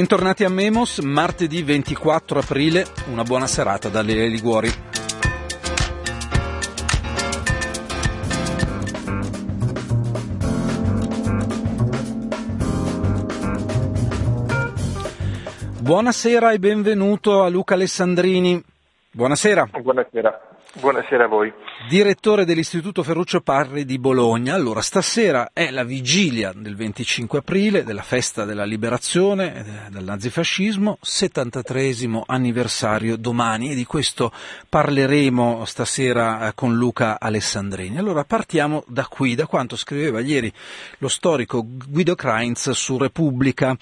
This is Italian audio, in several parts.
Bentornati a Memos, martedì 24 aprile, una buona serata dalle Liguori. Buonasera e benvenuto a Luca Alessandrini. Buonasera. Buonasera. Buonasera a voi. Direttore dell'Istituto Ferruccio Parri di Bologna. Allora, stasera è la vigilia del 25 aprile, della festa della liberazione eh, dal nazifascismo, 73 anniversario domani e di questo parleremo stasera eh, con Luca Alessandrini. Allora, partiamo da qui, da quanto scriveva ieri lo storico Guido Kreins su Repubblica.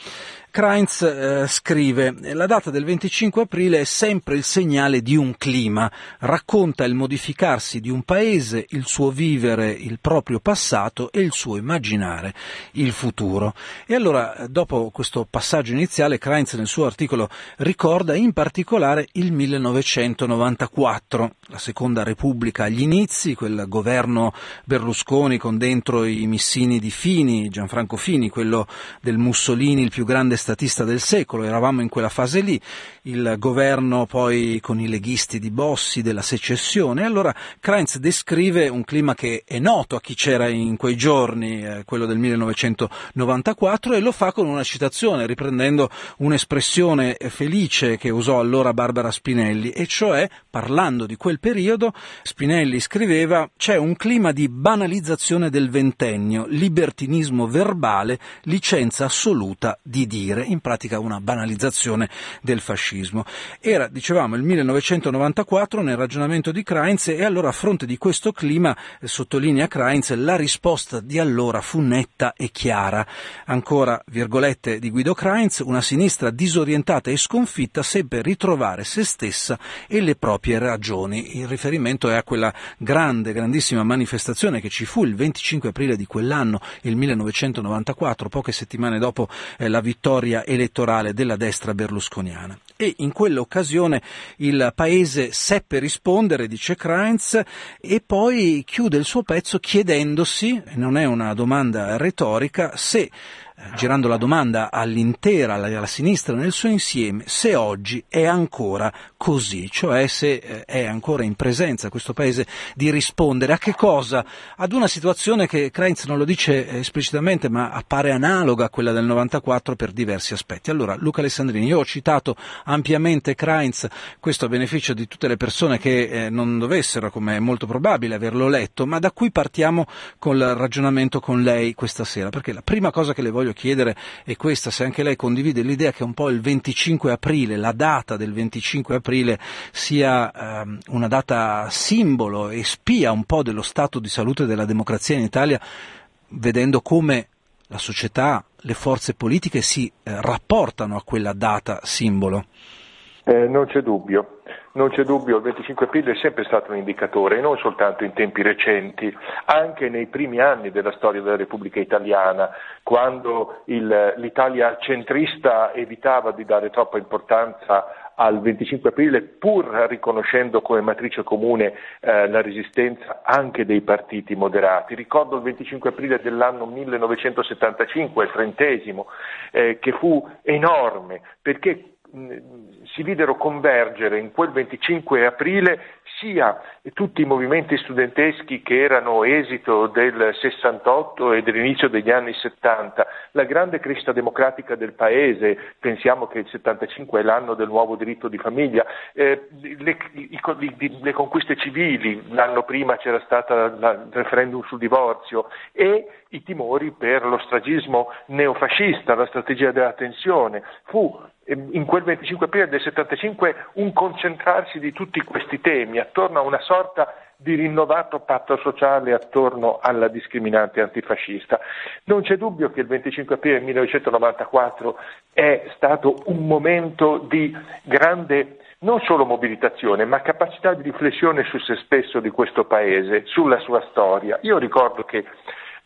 Kreins eh, scrive La data del 25 aprile è sempre il segnale di un clima, racconta il modificarsi di un paese, il suo vivere il proprio passato e il suo immaginare il futuro. E allora, dopo questo passaggio iniziale, Kreins nel suo articolo ricorda in particolare il 1994, la seconda repubblica agli inizi, quel governo Berlusconi con dentro i missini di Fini, Gianfranco Fini, quello del Mussolini, il più grande statista del secolo, eravamo in quella fase lì, il governo poi con i leghisti di Bossi della secessione, allora Kreins descrive un clima che è noto a chi c'era in quei giorni, eh, quello del 1994, e lo fa con una citazione, riprendendo un'espressione felice che usò allora Barbara Spinelli, e cioè, parlando di quel periodo, Spinelli scriveva c'è un clima di banalizzazione del ventennio, libertinismo verbale, licenza assoluta di dire in pratica una banalizzazione del fascismo. Era, dicevamo, il 1994 nel ragionamento di Kreins e allora a fronte di questo clima, sottolinea Kreins, la risposta di allora fu netta e chiara. Ancora, virgolette di Guido Kreins, una sinistra disorientata e sconfitta seppe ritrovare se stessa e le proprie ragioni. Il riferimento è a quella grande, grandissima manifestazione che ci fu il 25 aprile di quell'anno, il 1994, poche settimane dopo eh, la vittoria elettorale della destra berlusconiana. E in quell'occasione il paese seppe rispondere, dice Kreins, e poi chiude il suo pezzo chiedendosi, non è una domanda retorica, se girando la domanda all'intera, alla, sinistra nel suo insieme, se oggi è ancora così, cioè se eh, è ancora in presenza questo Paese di rispondere a che cosa? Ad una situazione che Kreitz non lo dice esplicitamente ma appare analoga a quella del 94 per diversi aspetti. Allora, Luca Alessandrini, io ho citato ampiamente Kreitz, questo a beneficio di tutte le persone che eh, non dovessero, come è molto probabile, averlo letto, ma da qui partiamo col ragionamento con lei questa sera, perché la prima cosa che le voglio voglio chiedere è questa, se anche lei condivide l'idea che un po' il 25 aprile, la data del 25 aprile sia ehm, una data simbolo e spia un po' dello stato di salute della democrazia in Italia, vedendo come la società, le forze politiche si eh, rapportano a quella data simbolo. Eh, non c'è dubbio. Non c'è dubbio, il 25 aprile è sempre stato un indicatore, non soltanto in tempi recenti, anche nei primi anni della storia della Repubblica Italiana, quando il, l'Italia centrista evitava di dare troppa importanza al 25 aprile, pur riconoscendo come matrice comune eh, la resistenza anche dei partiti moderati. Ricordo il 25 aprile dell'anno 1975, il trentesimo, eh, che fu enorme, perché si videro convergere in quel 25 aprile sia tutti i movimenti studenteschi che erano esito del 68 e dell'inizio degli anni 70, la grande crescita democratica del paese, pensiamo che il 75 è l'anno del nuovo diritto di famiglia, eh, le, i, i, le, conquiste civili, l'anno prima c'era stato il referendum sul divorzio e i timori per lo stragismo neofascista, la strategia della tensione. Fu in quel 25 aprile del 75 un concentrarsi di tutti questi temi attorno a una sorta di rinnovato patto sociale attorno alla discriminante antifascista. Non c'è dubbio che il 25 aprile 1994 è stato un momento di grande non solo mobilitazione, ma capacità di riflessione su se stesso di questo Paese, sulla sua storia. Io ricordo che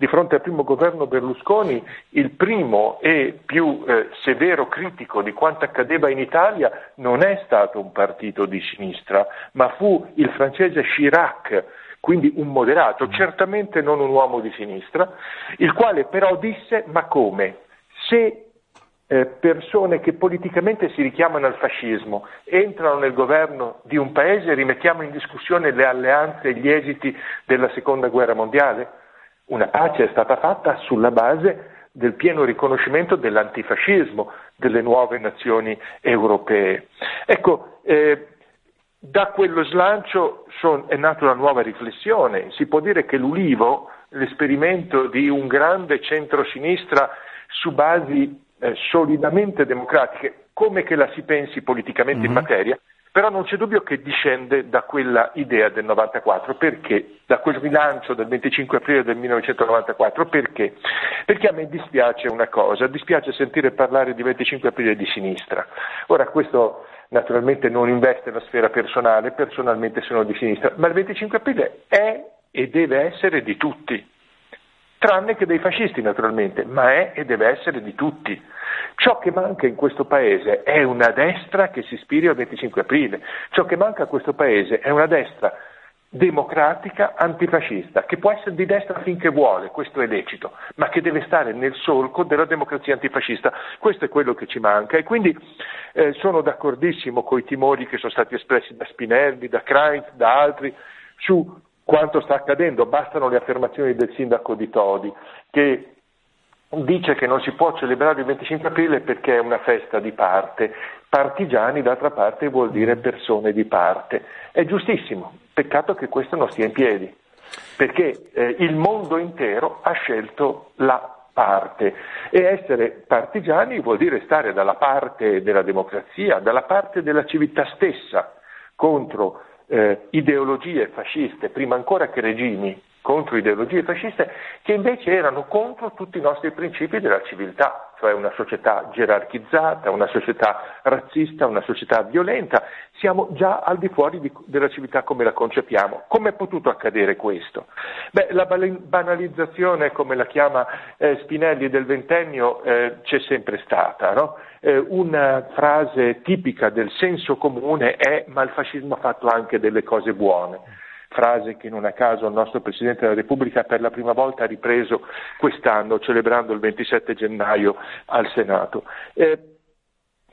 di fronte al primo governo Berlusconi il primo e più eh, severo critico di quanto accadeva in Italia non è stato un partito di sinistra, ma fu il francese Chirac, quindi un moderato, certamente non un uomo di sinistra, il quale però disse ma come? Se eh, persone che politicamente si richiamano al fascismo entrano nel governo di un paese e rimettiamo in discussione le alleanze e gli esiti della seconda guerra mondiale? Una pace è stata fatta sulla base del pieno riconoscimento dell'antifascismo delle nuove nazioni europee. Ecco, eh, da quello slancio son, è nata una nuova riflessione. Si può dire che l'Ulivo, l'esperimento di un grande centro-sinistra su basi eh, solidamente democratiche, come che la si pensi politicamente mm-hmm. in mhm. materia, però non c'è dubbio che discende da quella idea del 94, perché? Da quel rilancio del 25 aprile del 1994, perché? Perché a me dispiace una cosa, dispiace sentire parlare di 25 aprile di sinistra. Ora questo naturalmente non investe la sfera personale, personalmente sono di sinistra, ma il 25 aprile è e deve essere di tutti tranne che dei fascisti naturalmente, ma è e deve essere di tutti. Ciò che manca in questo paese è una destra che si ispiri al 25 aprile, ciò che manca a questo paese è una destra democratica antifascista, che può essere di destra finché vuole, questo è lecito, ma che deve stare nel solco della democrazia antifascista. Questo è quello che ci manca. E quindi eh, sono d'accordissimo con i timori che sono stati espressi da Spinelli, da Kreitz, da altri su quanto sta accadendo, bastano le affermazioni del sindaco di Todi che dice che non si può celebrare il 25 aprile perché è una festa di parte. Partigiani, d'altra parte, vuol dire persone di parte. È giustissimo, peccato che questo non stia in piedi, perché eh, il mondo intero ha scelto la parte e essere partigiani vuol dire stare dalla parte della democrazia, dalla parte della civiltà stessa contro eh, ideologie fasciste, prima ancora che regimi, contro ideologie fasciste, che invece erano contro tutti i nostri principi della civiltà, cioè una società gerarchizzata, una società razzista, una società violenta. Siamo già al di fuori di, della civiltà come la concepiamo. Come è potuto accadere questo? Beh, la banalizzazione, come la chiama eh, Spinelli del ventennio, eh, c'è sempre stata. No? Eh, una frase tipica del senso comune è ma il fascismo ha fatto anche delle cose buone frase che non a caso il nostro Presidente della Repubblica per la prima volta ha ripreso quest'anno, celebrando il 27 gennaio al Senato. Eh,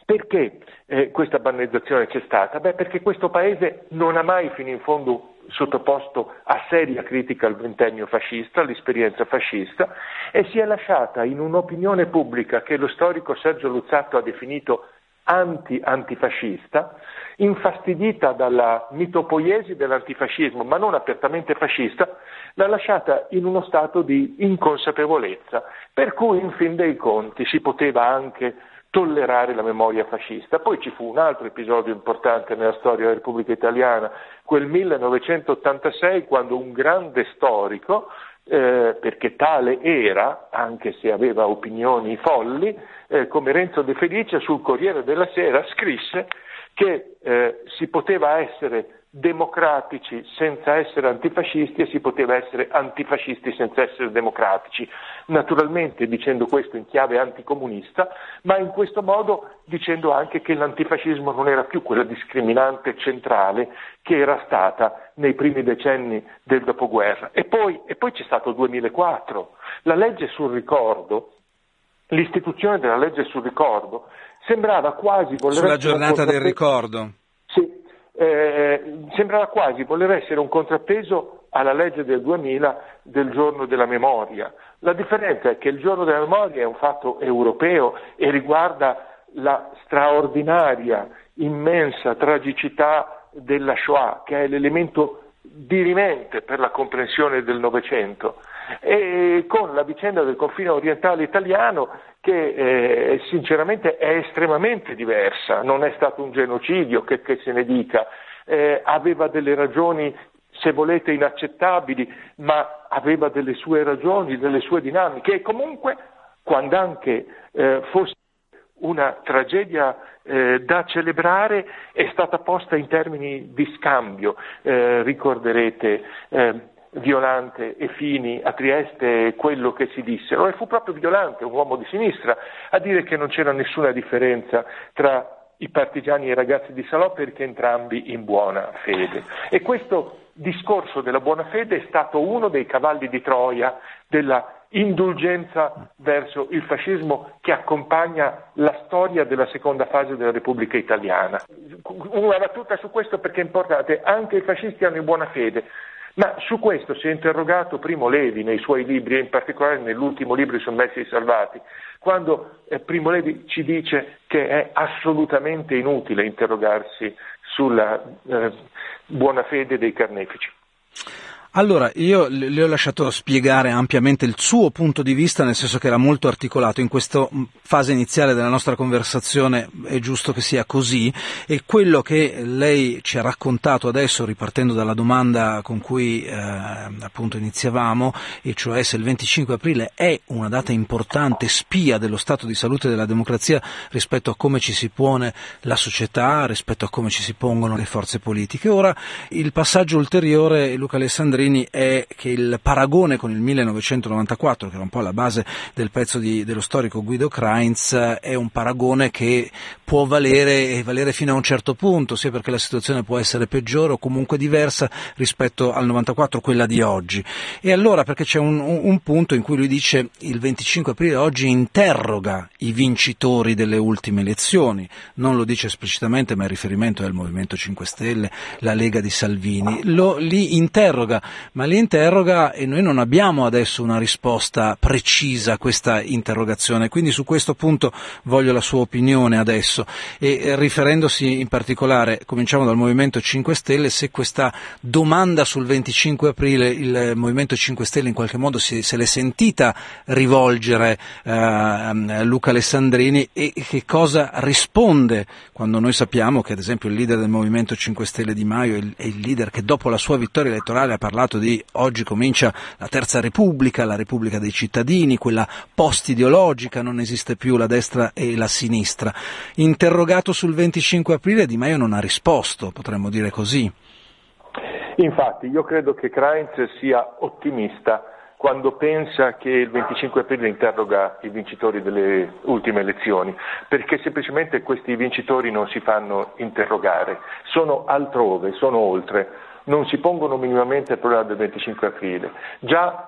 perché eh, questa banalizzazione c'è stata? Beh, perché questo Paese non ha mai fino in fondo sottoposto a seria critica al ventennio fascista, all'esperienza fascista, e si è lasciata in un'opinione pubblica che lo storico Sergio Luzzatto ha definito anti-antifascista, infastidita dalla mitopoiesi dell'antifascismo, ma non apertamente fascista, l'ha lasciata in uno stato di inconsapevolezza, per cui in fin dei conti si poteva anche tollerare la memoria fascista. Poi ci fu un altro episodio importante nella storia della Repubblica Italiana, quel 1986, quando un grande storico, eh, perché tale era, anche se aveva opinioni folli, eh, come Renzo De Felice sul Corriere della Sera scrisse che eh, si poteva essere democratici senza essere antifascisti e si poteva essere antifascisti senza essere democratici. Naturalmente dicendo questo in chiave anticomunista, ma in questo modo dicendo anche che l'antifascismo non era più quella discriminante centrale che era stata nei primi decenni del dopoguerra. E poi, e poi c'è stato il 2004, la legge sul ricordo, l'istituzione della legge sul ricordo sembrava quasi voler Sulla giornata del ricordo. Eh, sembrava quasi voler essere un contrappeso alla legge del 2000 del giorno della memoria. La differenza è che il giorno della memoria è un fatto europeo e riguarda la straordinaria, immensa tragicità della Shoah, che è l'elemento dirimente per la comprensione del Novecento e con la vicenda del confine orientale italiano che eh, sinceramente è estremamente diversa, non è stato un genocidio che, che se ne dica, eh, aveva delle ragioni se volete inaccettabili, ma aveva delle sue ragioni, delle sue dinamiche. E comunque quando anche eh, fosse una tragedia eh, da celebrare è stata posta in termini di scambio, eh, ricorderete eh, Violante e Fini a Trieste quello che si dissero e fu proprio Violante, un uomo di sinistra, a dire che non c'era nessuna differenza tra i partigiani e i ragazzi di Salò perché entrambi in buona fede. E questo discorso della buona fede è stato uno dei cavalli di Troia della indulgenza verso il fascismo che accompagna la storia della seconda fase della Repubblica Italiana. Una battuta su questo perché è importante, anche i fascisti hanno in buona fede, ma su questo si è interrogato Primo Levi nei suoi libri e in particolare nell'ultimo libro I Sommessi Salvati, quando eh, Primo Levi ci dice che è assolutamente inutile interrogarsi sulla eh, buona fede dei carnefici. Allora, io le ho lasciato spiegare ampiamente il suo punto di vista, nel senso che era molto articolato. In questa fase iniziale della nostra conversazione è giusto che sia così e quello che lei ci ha raccontato adesso, ripartendo dalla domanda con cui eh, appunto iniziavamo, e cioè se il 25 aprile è una data importante, spia dello stato di salute della democrazia rispetto a come ci si pone la società, rispetto a come ci si pongono le forze politiche. Ora, il passaggio ulteriore, Luca Alessandrini, Sandrini è che il paragone con il 1994, che era un po' la base del pezzo di, dello storico Guido Kreins, è un paragone che può valere e valere fino a un certo punto, sia perché la situazione può essere peggiore o comunque diversa rispetto al 94, quella di oggi. E allora perché c'è un, un punto in cui lui dice il 25 aprile oggi interroga i vincitori delle ultime elezioni, non lo dice esplicitamente ma il riferimento è al Movimento 5 Stelle, la Lega di Salvini, lo, li interroga ma li interroga e noi non abbiamo adesso una risposta precisa a questa interrogazione, quindi su questo punto voglio la sua opinione adesso. E eh, riferendosi in particolare, cominciamo dal Movimento 5 Stelle, se questa domanda sul 25 aprile il Movimento 5 Stelle in qualche modo si, se l'è sentita rivolgere eh, Luca Alessandrini e che cosa risponde quando noi sappiamo che ad esempio il leader del Movimento 5 Stelle Di Maio è il, leader che dopo la sua vittoria elettorale ha parlato parlato di oggi comincia la terza repubblica, la repubblica dei cittadini, quella post-ideologica, non esiste più la destra e la sinistra. Interrogato sul 25 aprile Di Maio non ha risposto, potremmo dire così. Infatti io credo che Kreitz sia ottimista quando pensa che il 25 aprile interroga i vincitori delle ultime elezioni, perché semplicemente questi vincitori non si fanno interrogare, sono altrove, sono oltre non si pongono minimamente il problema del 25 aprile. Già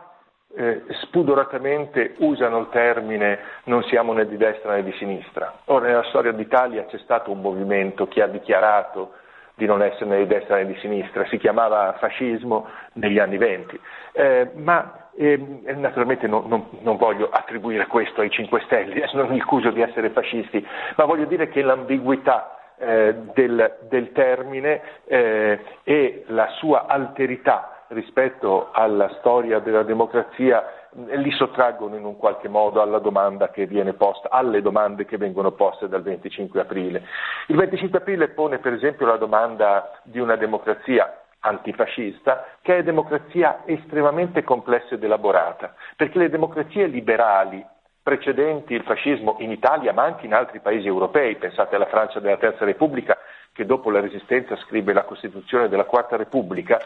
eh, spudoratamente usano il termine non siamo né di destra né di sinistra. Ora nella storia d'Italia c'è stato un movimento che ha dichiarato di non essere né di destra né di sinistra, si chiamava fascismo negli anni venti, eh, ma eh, naturalmente non, non, non, voglio attribuire questo ai 5 Stelle, non mi accuso di essere fascisti, ma voglio dire che l'ambiguità eh, del, del, termine eh, e la sua alterità rispetto alla storia della democrazia eh, li sottraggono in un qualche modo posta, alle domande che vengono poste dal 25 aprile. Il 25 aprile pone per esempio la domanda di una democrazia antifascista, che è democrazia estremamente complessa ed elaborata, perché le democrazie liberali precedenti il fascismo in Italia ma anche in altri paesi europei, pensate alla Francia della Terza Repubblica che dopo la Resistenza scrive la Costituzione della Quarta Repubblica,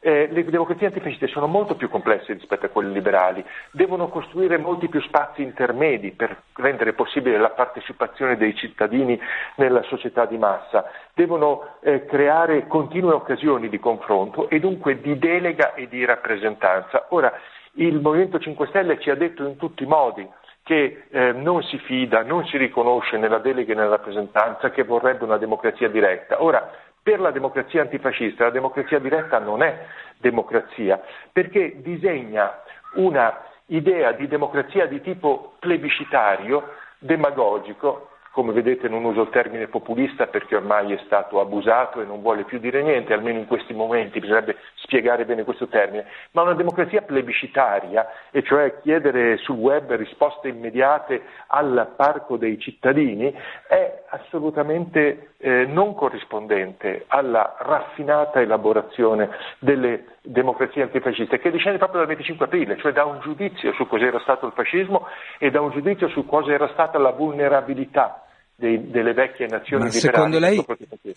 eh, le democrazie antifasciste sono molto più complesse rispetto a quelle liberali, devono costruire molti più spazi intermedi per rendere possibile la partecipazione dei cittadini nella società di massa, devono eh, creare continue occasioni di confronto e dunque di delega e di rappresentanza. Ora, il Movimento 5 Stelle ci ha detto in tutti i modi che eh, non si fida, non si riconosce nella delega e nella rappresentanza, che vorrebbe una democrazia diretta. Ora, per la democrazia antifascista la democrazia diretta non è democrazia, perché disegna una idea di democrazia di tipo plebiscitario, demagogico, come vedete non uso il termine populista perché ormai è stato abusato e non vuole più dire niente, almeno in questi momenti bisognerebbe spiegare bene questo termine, ma una democrazia plebiscitaria, e cioè chiedere sul web risposte immediate al parco dei cittadini, è assolutamente eh, non corrispondente alla raffinata elaborazione delle democrazie antifasciste, che discende proprio dal 25 aprile, cioè da un giudizio su cos'era stato il fascismo e da un giudizio su cosa era stata la vulnerabilità dei, delle vecchie nazioni secondo lei,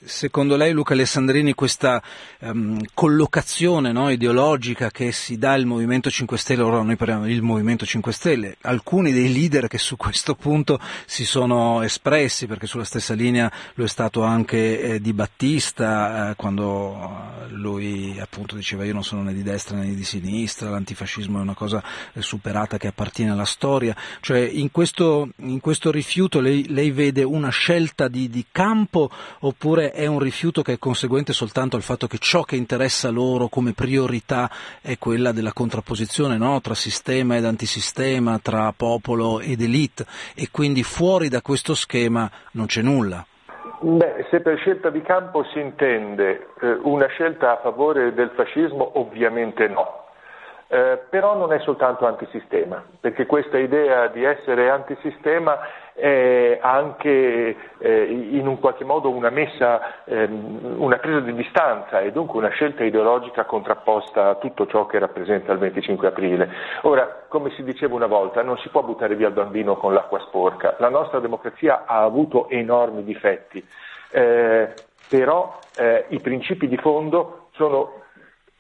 secondo lei, Luca Alessandrini, questa um, collocazione no, ideologica che si dà al Movimento 5 Stelle, ora noi parliamo del Movimento 5 Stelle, alcuni dei leader che su questo punto si sono espressi, perché sulla stessa linea lo è stato anche eh, Di Battista, eh, quando lui appunto diceva io non sono né di destra né di sinistra, l'antifascismo è una cosa eh, superata che appartiene alla storia, cioè in questo, in questo rifiuto lei, lei vede una scelta di, di, campo oppure è un rifiuto che è conseguente soltanto al fatto che ciò che interessa loro come priorità è quella della contrapposizione no? tra sistema ed antisistema, tra popolo ed elite e quindi fuori da questo schema non c'è nulla? Beh, se per scelta di campo si intende eh, una scelta a favore del fascismo, ovviamente no. Eh, però non è soltanto antisistema, perché questa idea di essere antisistema è anche eh, in un qualche modo una messa, ehm, una presa di distanza e dunque una scelta ideologica contrapposta a tutto ciò che rappresenta il 25 aprile. Ora, come si diceva una volta, non si può buttare via il bambino con l'acqua sporca, la nostra democrazia ha avuto enormi difetti, eh, però eh, i principi di fondo sono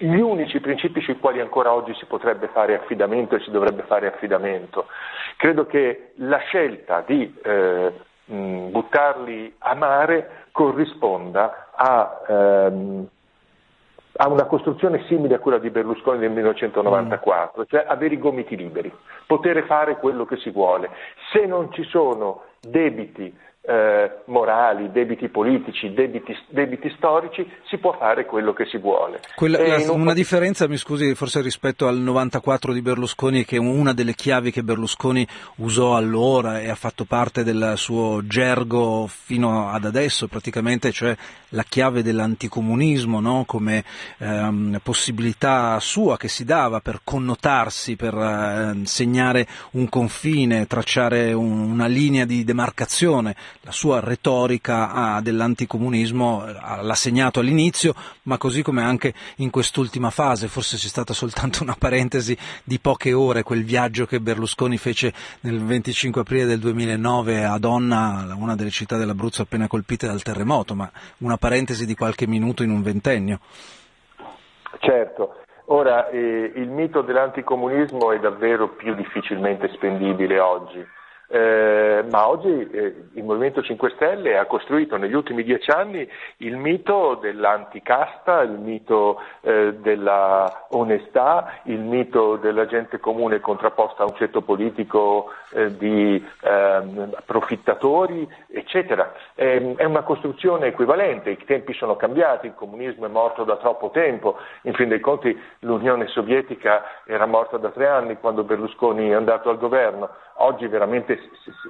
gli unici principi sui quali ancora oggi si potrebbe fare affidamento e si dovrebbe fare affidamento. Credo che la scelta di eh, buttarli a mare corrisponda a, ehm, a, una costruzione simile a quella di Berlusconi del 1994, mm. cioè avere i gomiti liberi, poter fare quello che si vuole. Se non ci sono debiti eh, morali, debiti politici, debiti, debiti, storici, si può fare quello che si vuole. Quella, la, un... Una differenza, mi scusi, forse rispetto al 94 di Berlusconi, che è una delle chiavi che Berlusconi usò allora e ha fatto parte del suo gergo fino ad adesso, praticamente, cioè la chiave dell'anticomunismo no? come ehm, possibilità sua che si dava per connotarsi, per eh, segnare un confine, tracciare un, una linea di demarcazione la sua retorica ah, dell'anticomunismo eh, l'ha segnato all'inizio, ma così come anche in quest'ultima fase, forse c'è stata soltanto una parentesi di poche ore, quel viaggio che Berlusconi fece nel 25 aprile del 2009 a Donna, una delle città dell'Abruzzo appena colpite dal terremoto, ma una parentesi di qualche minuto in un ventennio. Certo. Ora, eh, il mito dell'anticomunismo è davvero più difficilmente spendibile oggi eh, ma oggi eh, il Movimento 5 Stelle ha costruito negli ultimi dieci anni il mito dell'anticasta, il mito eh, della onestà, il mito della gente comune contrapposta a un ceto politico eh, di ehm, approfittatori, eccetera. è una costruzione equivalente, i tempi sono cambiati, il comunismo è morto da troppo tempo, in fin dei conti l'Unione Sovietica era morta da tre anni quando Berlusconi è andato al governo, oggi veramente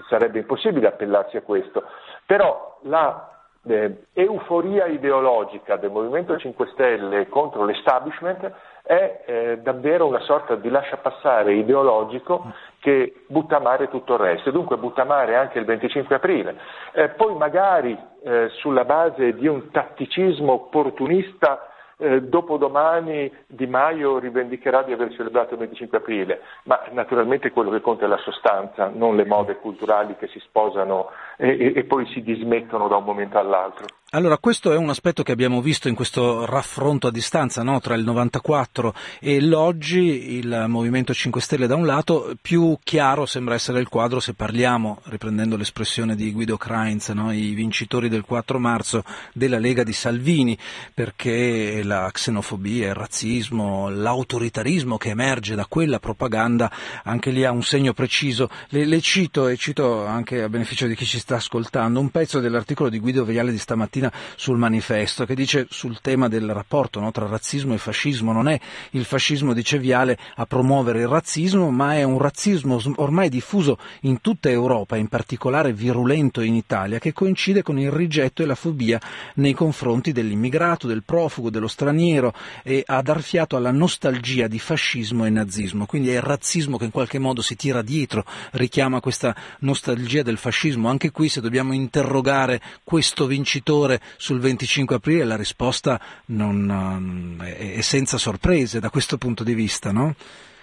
sarebbe impossibile appellarsi a questo, però la eh, euforia ideologica del Movimento 5 Stelle contro l'establishment è eh, davvero una sorta di lasciapassare ideologico che butta a mare tutto il resto dunque butta a mare anche il 25 aprile. Eh, poi magari eh, sulla base di un tatticismo opportunista eh, dopodomani Di Maio rivendicherà di aver celebrato il 25 aprile, ma naturalmente quello che conta è la sostanza, non le mode culturali che si sposano e, e poi si dismettono da un momento all'altro. Allora, questo è un aspetto che abbiamo visto in questo raffronto a distanza no? tra il 94 e l'oggi, il Movimento 5 Stelle da un lato, più chiaro sembra essere il quadro se parliamo, riprendendo l'espressione di Guido Kreins, no? i vincitori del 4 marzo della Lega di Salvini, perché la xenofobia, il razzismo, l'autoritarismo che emerge da quella propaganda, anche lì ha un segno preciso. Le, le cito, e cito anche a beneficio di chi ci sta ascoltando, un pezzo dell'articolo di Guido Veiale di stamattina stamattina sul manifesto che dice sul tema del rapporto no, tra razzismo e fascismo non è il fascismo, dice Viale, a promuovere il razzismo, ma è un razzismo ormai diffuso in tutta Europa, in particolare virulento in Italia, che coincide con il rigetto e la fobia nei confronti dell'immigrato, del profugo, dello straniero e a dar fiato alla nostalgia di fascismo e nazismo. Quindi è il razzismo che in qualche modo si tira dietro, richiama questa nostalgia del fascismo. Anche qui se dobbiamo interrogare questo vincitore rigore sul 25 aprile, la risposta non, è senza sorprese da questo punto di vista, no?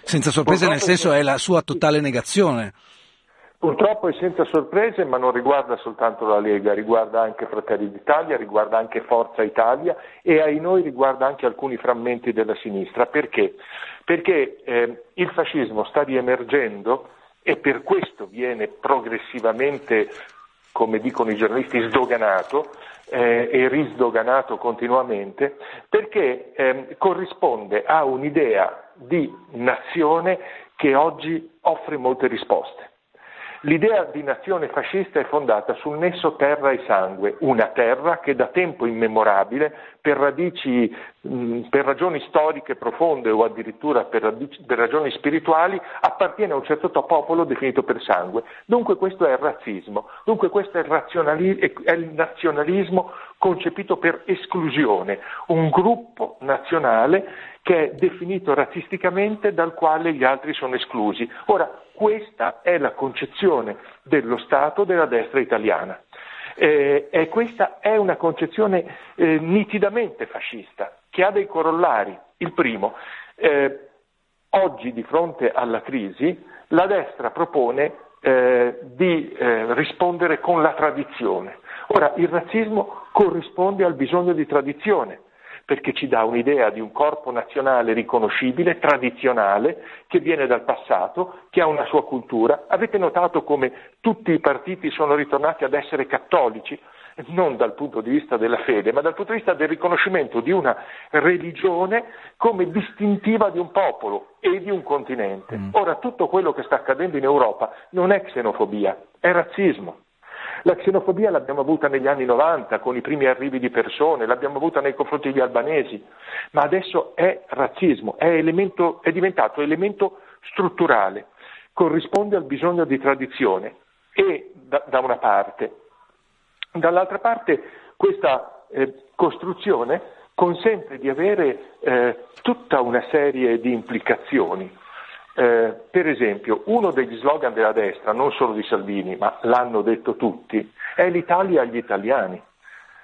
Senza sorprese nel senso è la sua totale negazione. Purtroppo è senza sorprese, ma non riguarda soltanto la Lega, riguarda anche Fratelli d'Italia, riguarda anche Forza Italia e ai noi riguarda anche alcuni frammenti della sinistra. Perché? Perché eh, il fascismo sta riemergendo e per questo viene progressivamente, come dicono i giornalisti, sdoganato eh, e risdoganato continuamente, perché eh, corrisponde a un'idea di nazione che oggi offre molte risposte. L'idea di nazione fascista è fondata sul nesso terra e sangue, una terra che da tempo immemorabile, per, radici, per ragioni storiche profonde o addirittura per, radici, per, ragioni spirituali, appartiene a un certo popolo definito per sangue. Dunque questo è il razzismo, dunque questo è il, è il nazionalismo concepito per esclusione, un gruppo nazionale che è definito razzisticamente dal quale gli altri sono esclusi. Ora, questa è la concezione dello Stato della destra italiana. Eh, e questa è una concezione eh, nitidamente fascista, che ha dei corollari. Il primo, eh, oggi di fronte alla crisi, la destra propone eh, di eh, rispondere con la tradizione. Ora, il razzismo corrisponde al bisogno di tradizione perché ci dà un'idea di un corpo nazionale riconoscibile, tradizionale, che viene dal passato, che ha una sua cultura. Avete notato come tutti i partiti sono ritornati ad essere cattolici? non dal punto di vista della fede, ma dal punto di vista del riconoscimento di una religione come distintiva di un popolo e di un continente. Mm. Ora, tutto quello che sta accadendo in Europa non è xenofobia, è razzismo. La xenofobia l'abbiamo avuta negli anni 90 con i primi arrivi di persone, l'abbiamo avuta nei confronti degli albanesi, ma adesso è razzismo, è, elemento, è diventato elemento strutturale, corrisponde al bisogno di tradizione e da, da una parte. Dall'altra parte questa eh, costruzione consente di avere eh, tutta una serie di implicazioni. Eh, per esempio, uno degli slogan della destra, non solo di Salvini, ma l'hanno detto tutti, è l'Italia agli italiani.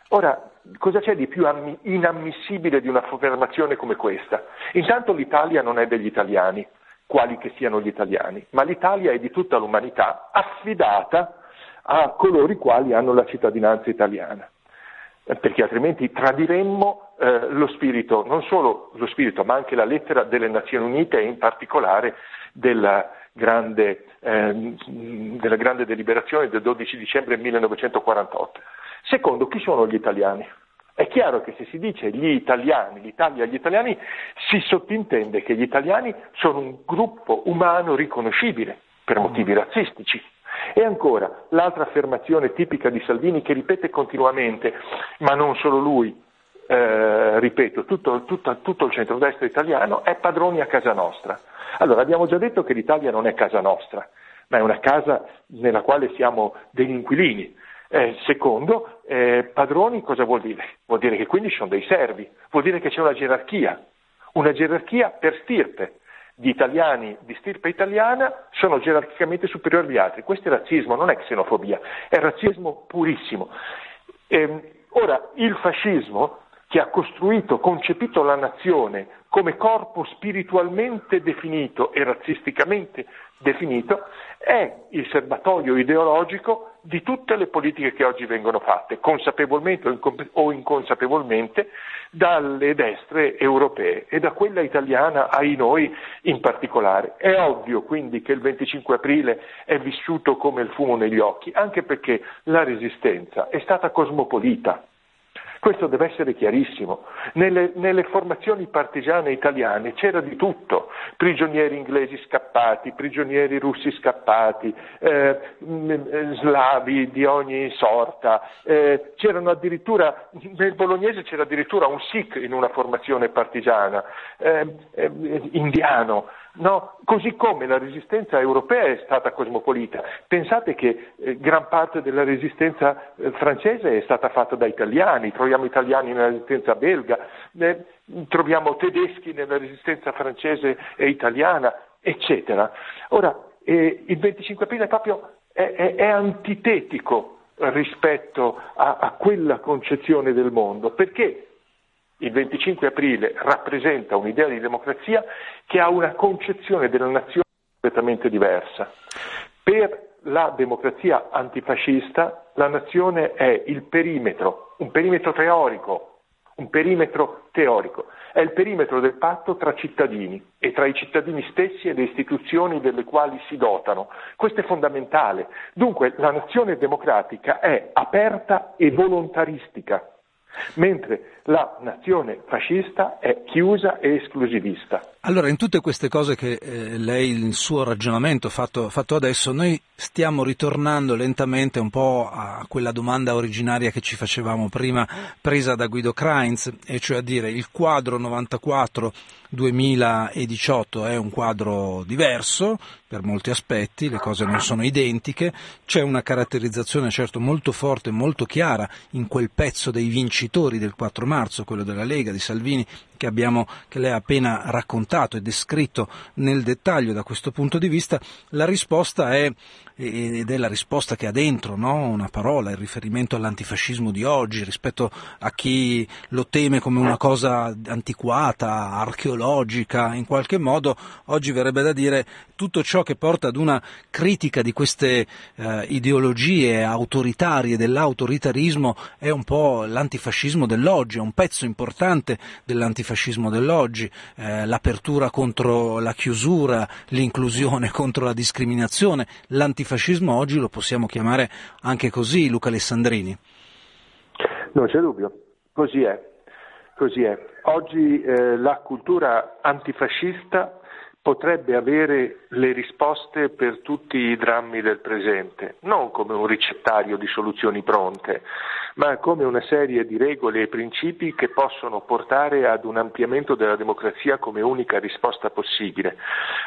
Ora, cosa c'è di più inammissibile di un'affermazione come questa? Intanto l'Italia non è degli italiani, quali che siano gli italiani, ma l'Italia è di tutta l'umanità affidata a coloro i quali hanno la cittadinanza italiana perché altrimenti tradiremmo eh, lo spirito, non solo lo spirito, ma anche la lettera delle Nazioni Unite e in particolare della grande, eh, della grande deliberazione del 12 dicembre 1948. Secondo, chi sono gli italiani? È chiaro che se si dice gli italiani, l'Italia agli italiani, si sottintende che gli italiani sono un gruppo umano riconoscibile per motivi razzistici, e ancora, l'altra affermazione tipica di Salvini che ripete continuamente, ma non solo lui, eh, ripeto, tutto, tutto, tutto il centrodestra italiano è padroni a casa nostra. Allora, abbiamo già detto che l'Italia non è casa nostra, ma è una casa nella quale siamo degli inquilini. Eh, secondo, eh, padroni cosa vuol dire? Vuol dire che quindi ci sono dei servi, vuol dire che c'è una gerarchia, una gerarchia per stirpe gli italiani di stirpe italiana sono gerarchicamente superiori agli altri. Questo è razzismo, non è xenofobia, è razzismo purissimo. Ehm, ora, il fascismo che ha costruito, concepito la nazione come corpo spiritualmente definito e razzisticamente definito, è il serbatoio ideologico di tutte le politiche che oggi vengono fatte, consapevolmente o inconsapevolmente, dalle destre europee e da quella italiana ai noi in particolare. È ovvio quindi che il 25 aprile è vissuto come il fumo negli occhi, anche perché la resistenza è stata cosmopolita, questo deve essere chiarissimo. Nelle, nelle, formazioni partigiane italiane c'era di tutto, prigionieri inglesi scappati, prigionieri russi scappati, eh, slavi di ogni sorta, eh, nel bolognese c'era addirittura un Sikh in una formazione partigiana, eh, eh indiano. No? Così come la resistenza europea è stata cosmopolita. Pensate che eh, gran parte della resistenza eh, francese è stata fatta da italiani, troviamo italiani nella resistenza belga, eh, troviamo tedeschi nella resistenza francese e italiana, eccetera. Ora, eh, il 25 aprile proprio è, è, è antitetico rispetto a, a quella concezione del mondo, perché il 25 aprile rappresenta un'idea di democrazia che ha una concezione della nazione completamente diversa. Per la democrazia antifascista la nazione è il perimetro, un perimetro teorico, un perimetro teorico, è il perimetro del patto tra cittadini e tra i cittadini stessi e le istituzioni delle quali si dotano. Questo è fondamentale. Dunque la nazione democratica è aperta e volontaristica, mentre la nazione fascista è chiusa e esclusivista. Allora, in tutte queste cose che eh, lei, il suo ragionamento fatto, fatto adesso, noi stiamo ritornando lentamente un po' a quella domanda originaria che ci facevamo prima, presa da Guido Kreins, e cioè a dire il quadro 94 2018 è un quadro diverso per molti aspetti, le cose non sono identiche, c'è una caratterizzazione certo molto forte, molto chiara in quel pezzo dei vincitori del 4 marzo, quello della Lega, di Salvini, che, abbiamo, che lei ha appena raccontato e descritto nel dettaglio da questo punto di vista, la risposta è, ed è la risposta che ha dentro no? una parola, il riferimento all'antifascismo di oggi rispetto a chi lo teme come una cosa antiquata, archeologica, in qualche modo, oggi verrebbe da dire tutto ciò che porta ad una critica di queste eh, ideologie autoritarie dell'autoritarismo è un po' l'antifascismo dell'oggi, è un pezzo importante dell'antifascismo dell'oggi, eh, l'apertura contro la chiusura, l'inclusione contro la discriminazione, l'antifascismo oggi lo possiamo chiamare anche così, Luca Alessandrini. Non c'è dubbio, così è. Così è. Oggi eh, la cultura antifascista potrebbe avere le risposte per tutti i drammi del presente, non come un ricettario di soluzioni pronte, ma come una serie di regole e principi che possono portare ad un ampliamento della democrazia come unica risposta possibile.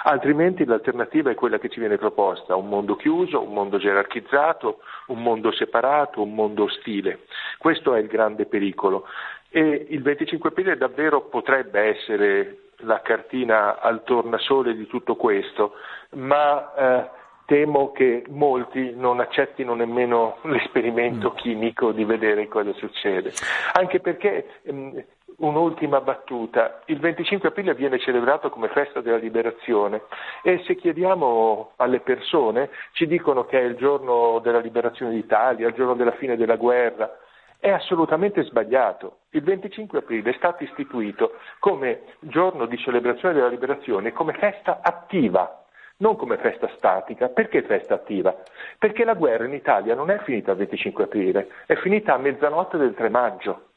Altrimenti l'alternativa è quella che ci viene proposta, un mondo chiuso, un mondo gerarchizzato, un mondo separato, un mondo ostile. Questo è il grande pericolo. E il 25 aprile davvero potrebbe essere la cartina al tornasole di tutto questo, ma eh, temo che molti non accettino nemmeno l'esperimento mm. chimico di vedere cosa succede. Anche perché ehm, un'ultima battuta, il 25 aprile viene celebrato come festa della liberazione e se chiediamo alle persone ci dicono che è il giorno della liberazione d'Italia, il giorno della fine della guerra, è assolutamente sbagliato. Il 25 aprile è stato istituito come giorno di celebrazione della liberazione, come festa attiva, non come festa statica. Perché festa attiva? Perché la guerra in Italia non è finita il 25 aprile, è finita a mezzanotte del 3 maggio,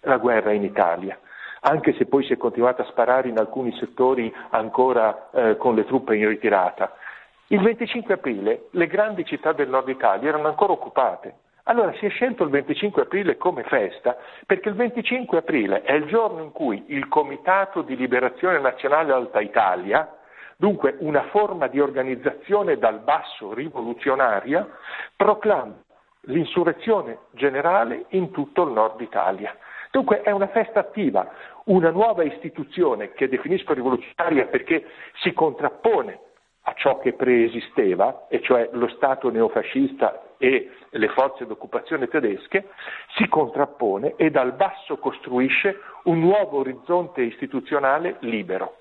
la guerra in Italia anche se poi si è continuata a sparare in alcuni settori ancora eh, con le truppe in ritirata. Il 25 aprile le grandi città del nord Italia erano ancora occupate, allora si è scelto il 25 aprile come festa perché il 25 aprile è il giorno in cui il Comitato di Liberazione Nazionale Alta Italia, dunque una forma di organizzazione dal basso rivoluzionaria, proclama l'insurrezione generale in tutto il nord Italia. Dunque è una festa attiva, una nuova istituzione che definisco rivoluzionaria perché si contrappone a ciò che preesisteva, e cioè lo Stato neofascista e le forze d'occupazione tedesche, si contrappone e dal basso costruisce un nuovo orizzonte istituzionale libero.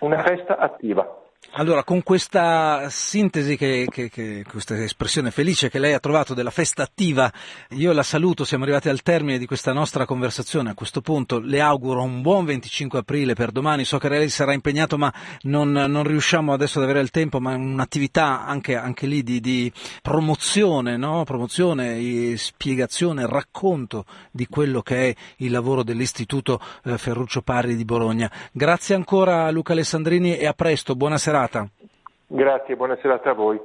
Una festa attiva. Allora, con questa sintesi, che, che, che, questa espressione felice che lei ha trovato della festa attiva, io la saluto, siamo arrivati al termine di questa nostra conversazione. A questo punto le auguro un buon 25 aprile per domani. So che lei sarà impegnato, ma non, non riusciamo adesso ad avere il tempo, ma un'attività anche, anche lì di, di promozione, no? promozione, spiegazione, racconto di quello che è il lavoro dell'Istituto eh, Ferruccio Parri di Bologna. Grazie ancora Luca Alessandrini e a presto, buona serata serata. Grazie, buona serata a voi.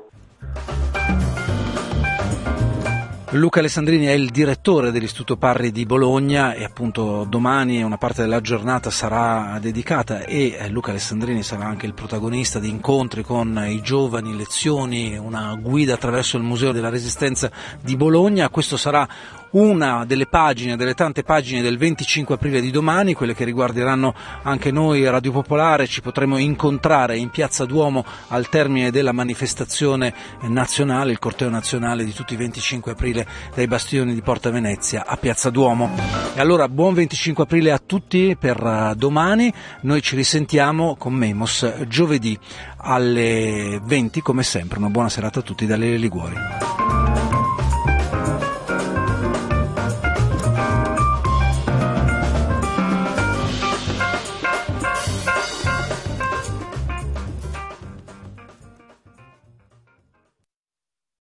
Luca Alessandrini è il direttore dell'Istituto Parri di Bologna e appunto domani una parte della giornata sarà dedicata e eh, Luca Alessandrini sarà anche il protagonista di incontri con i giovani, lezioni, una guida attraverso il Museo della Resistenza di Bologna. Questo sarà una delle pagine, delle tante pagine del 25 aprile di domani, quelle che riguarderanno anche noi Radio Popolare, ci potremo incontrare in Piazza Duomo al termine della manifestazione nazionale, il corteo nazionale di tutti i 25 aprile dai bastioni di Porta Venezia a Piazza Duomo. E allora buon 25 aprile a tutti per eh, domani, noi ci risentiamo con Memos giovedì alle 20 come sempre, una buona serata a tutti dalle Liguori.